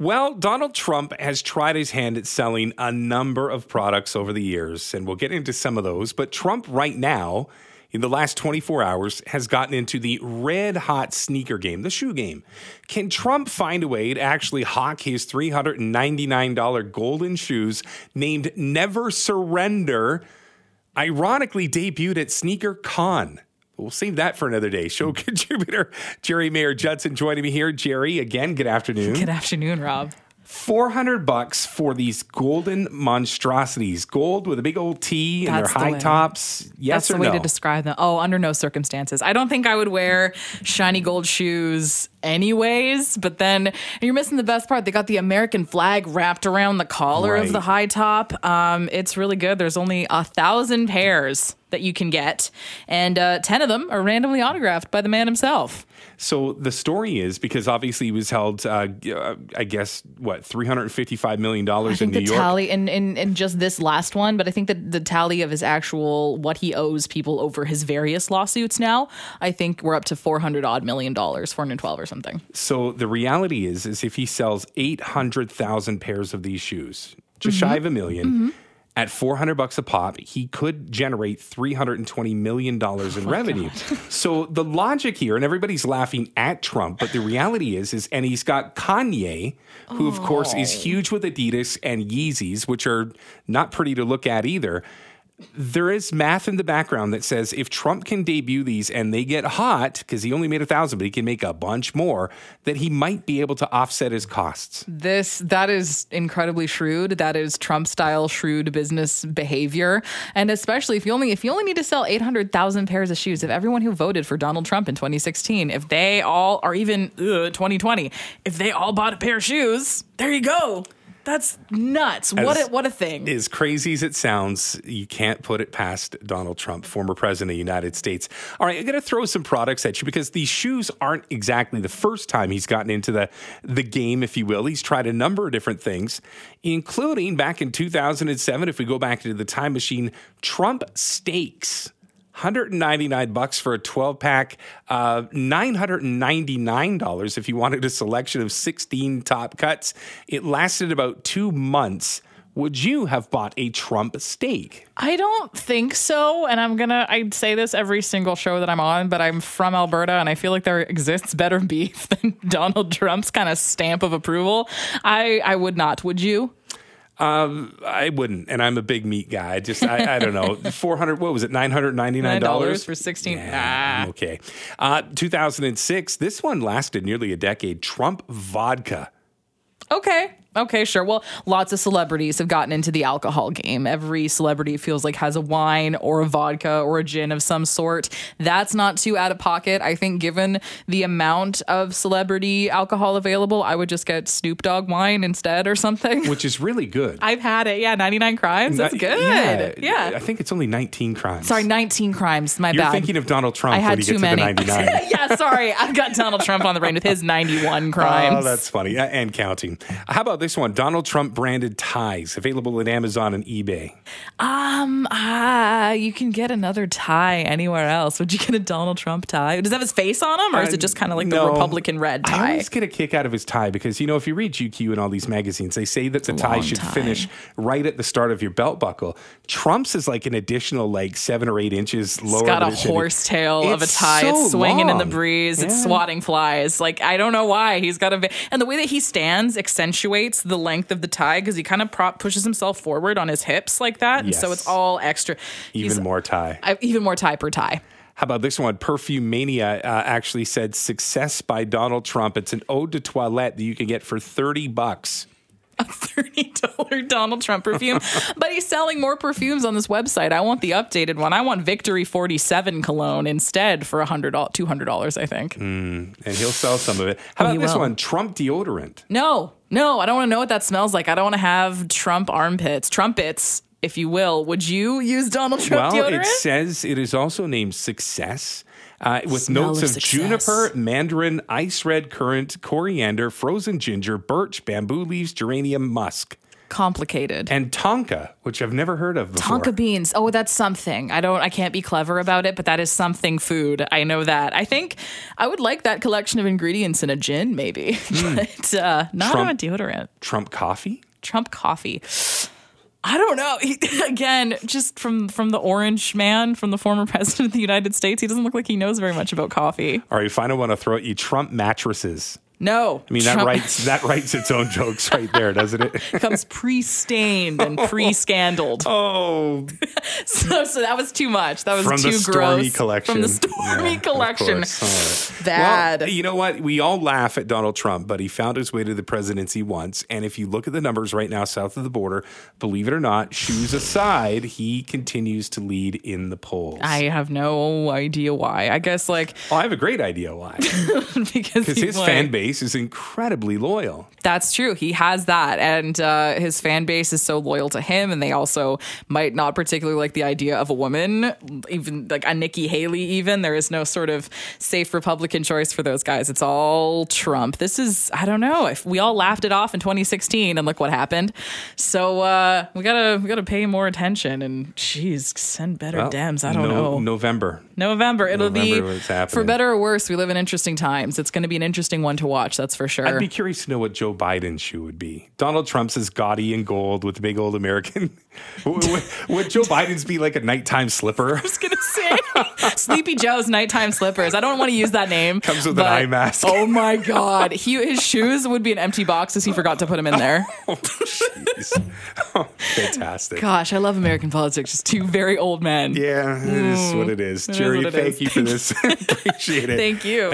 Well, Donald Trump has tried his hand at selling a number of products over the years, and we'll get into some of those. But Trump, right now, in the last 24 hours, has gotten into the red hot sneaker game, the shoe game. Can Trump find a way to actually hawk his $399 golden shoes named Never Surrender, ironically debuted at Sneaker Con? We'll save that for another day. Show contributor Geri Mayer-Judson joining me here. Geri, again, good afternoon. Good afternoon, Rob. 400 bucks for these golden monstrosities. Gold with a big old T and That's their the high tops. Yes That's or the way no? to describe them. Oh, under no circumstances. I don't think I would wear shiny gold shoes anyways, but then you're missing the best part. They got the American flag wrapped around the collar Right. of the high top. Um, it's really good. There's only a thousand pairs that you can get, and uh, 10 of them are randomly autographed by the man himself. So the story is because obviously he was held, uh, I guess, what, $355 million in New York? tally in, in in just this last one, but I think that the tally of his actual what he owes people over his various lawsuits now, I think we're up to four hundred odd million dollars, four hundred twelve or something. So the reality is, is if he sells 800,000 pairs of these shoes, just shy of a 1000000 at 400 bucks a pop, he could generate 320 million dollars in oh revenue. so the logic here, and everybody's laughing at Trump, but the reality is, is and he's got Kanye, who of course is oh. huge with Adidas and Yeezys, which are not pretty to look at either. There is math in the background that says if Trump can debut these and they get hot, because he only made a thousand, but he can make a bunch more, that he might be able to offset his costs. This that is incredibly shrewd. That is Trump style shrewd business behavior, and especially if you only if you only need to sell eight hundred thousand pairs of shoes. If everyone who voted for Donald Trump in 2016, if they all or even uh, 2020, if they all bought a pair of shoes, there you go. That's nuts. what a, what a thing. As crazy as it sounds, you can't put it past Donald Trump, former president of the United States. All right, I'm going to throw some products at you because these shoes aren't exactly the first time he's gotten into the, the game, if you will. He's tried a number of different things, including back in 2007, if we go back into the time machine, Trump Steaks. 199 bucks for a 12 pack, uh, $999 if you wanted a selection of 16 top cuts. It lasted about two months. Would you have bought a Trump steak? I don't think so. And I'm going to, I'd say this every single show that I'm on, but I'm from Alberta and I feel like there exists better beef than Donald Trump's kind of stamp of approval. I, I would not. Would you? I wouldn't, and I'm a big meat guy. I just, I, I don't know, four hundred. What was it? Nine hundred ninety nine dollars for 16 Yeah, Ah. Okay. Uh, 2006. This one lasted nearly a decade. Trump vodka. Okay. Okay, sure. Well, lots of celebrities have gotten into the alcohol game. Every celebrity feels like has a wine or a vodka or a gin of some sort. That's not too out of pocket. I think given the amount of celebrity alcohol available, I would just get Snoop Dogg wine instead or something. which is really good. I've had it. Yeah, 99 crimes. That's good. Yeah, Yeah. I think it's only 19 crimes. Sorry, 19 crimes. My bad. You're bad. thinking of Donald Trump I when had you too get to many. the 99. yeah, sorry. I've got Donald Trump on the brain with his 91 crimes. Oh, that's funny. And counting. How about this one? Donald Trump branded ties available at Amazon and eBay. Um, ah, you can get another tie anywhere else. Would you get a Donald Trump tie? Does it have his face on him, or is it just kind of like No. the Republican red tie? I always get a kick out of his tie because, you know, if you read GQ and all these magazines, they say that the tie should tie. finish right at the start of your belt buckle. Trump's is like an additional like seven or eight inches lower. It's got a horsetail of a tie. so it's swinging in the long. breeze. It's swatting flies. Like I don't know why he's got a and the way that he stands accentuates the length of the tie because he kind of prop pushes himself forward on his hips like that, and so it's all extra. He's- Even more tie. I, even more tie per tie. How about this one? Perfumania uh, actually said success by Donald Trump. It's an eau de toilette that you can get for 30 bucks. a thirty dollar Donald Trump perfume, but he's selling more perfumes on this website. I want the updated one. I want Victory forty seven cologne instead for a hundred two hundred dollars. I think. and he'll sell some of it. How Oh, about this will. one? Trump deodorant. No, no, I don't want to know what that smells like. I don't want to have Trump armpits, trumpets, if you will. Would you use Donald Trump Well, deodorant? it says it is also named Success. Uh, with Smell notes of of, juniper, mandarin, ice red currant, coriander, frozen ginger, birch, bamboo leaves, geranium, musk. Complicated. and tonka, which I've never heard of before. Tonka beans. Oh, that's something. I don't I can't be clever about it, but that is something food. I know that. I think I would like that collection of ingredients in a gin, maybe. but uh, not Trump- on a deodorant. Trump coffee. Trump coffee. I don't know. He, again, just from from the orange man, from the former president of the United States, he doesn't look like he knows very much about coffee. All right, final one. I'll throw at you. Trump mattresses. No, I mean, that writes that writes its own jokes right there, doesn't it? comes pre-stained and oh. pre-scandaled. Oh, So, so that was too much. That was from too the Stormy gross. collection. From the Stormy Yeah, collection. course. All right. Bad. Well, you know what? We all laugh at Donald Trump, but he found his way to the presidency once. And if you look at the numbers right now south of the border, believe it or not, shoes aside, he continues to lead in the polls. I have no idea why. I guess like oh, I have a great idea why. because Because his like- fan base is incredibly loyal. That's true. He has that, and uh, his fan base is so loyal to him, and they also might not particularly like the idea of a woman, even like a Nikki Haley. Even there is no sort of safe Republican choice for those guys. It's all Trump. This is I don't know. If we all laughed it off in 2016, and look what happened. So uh, we gotta we gotta pay more attention, and geez, send better Well, Dems. I don't no- know. November. November. It'll November be for better or worse. We live in interesting times. It's going to be an interesting one to watch. That's for sure. I'd be curious to know what Joe Biden's shoe would be. Donald Trump's is gaudy and gold with big old American. would, would- Joe Biden's be like a nighttime slipper? I was gonna say Sleepy Joe's nighttime slippers. I don't want to use that name. Comes with an eye mask. Oh my god, he his shoes would be an empty box as he forgot to put them in there. Oh. Oh, fantastic. Gosh, I love American politics. Just two very old men. Yeah, it is what it is. Mm, is Geri, thank is. you for this. Appreciate it. Thank you.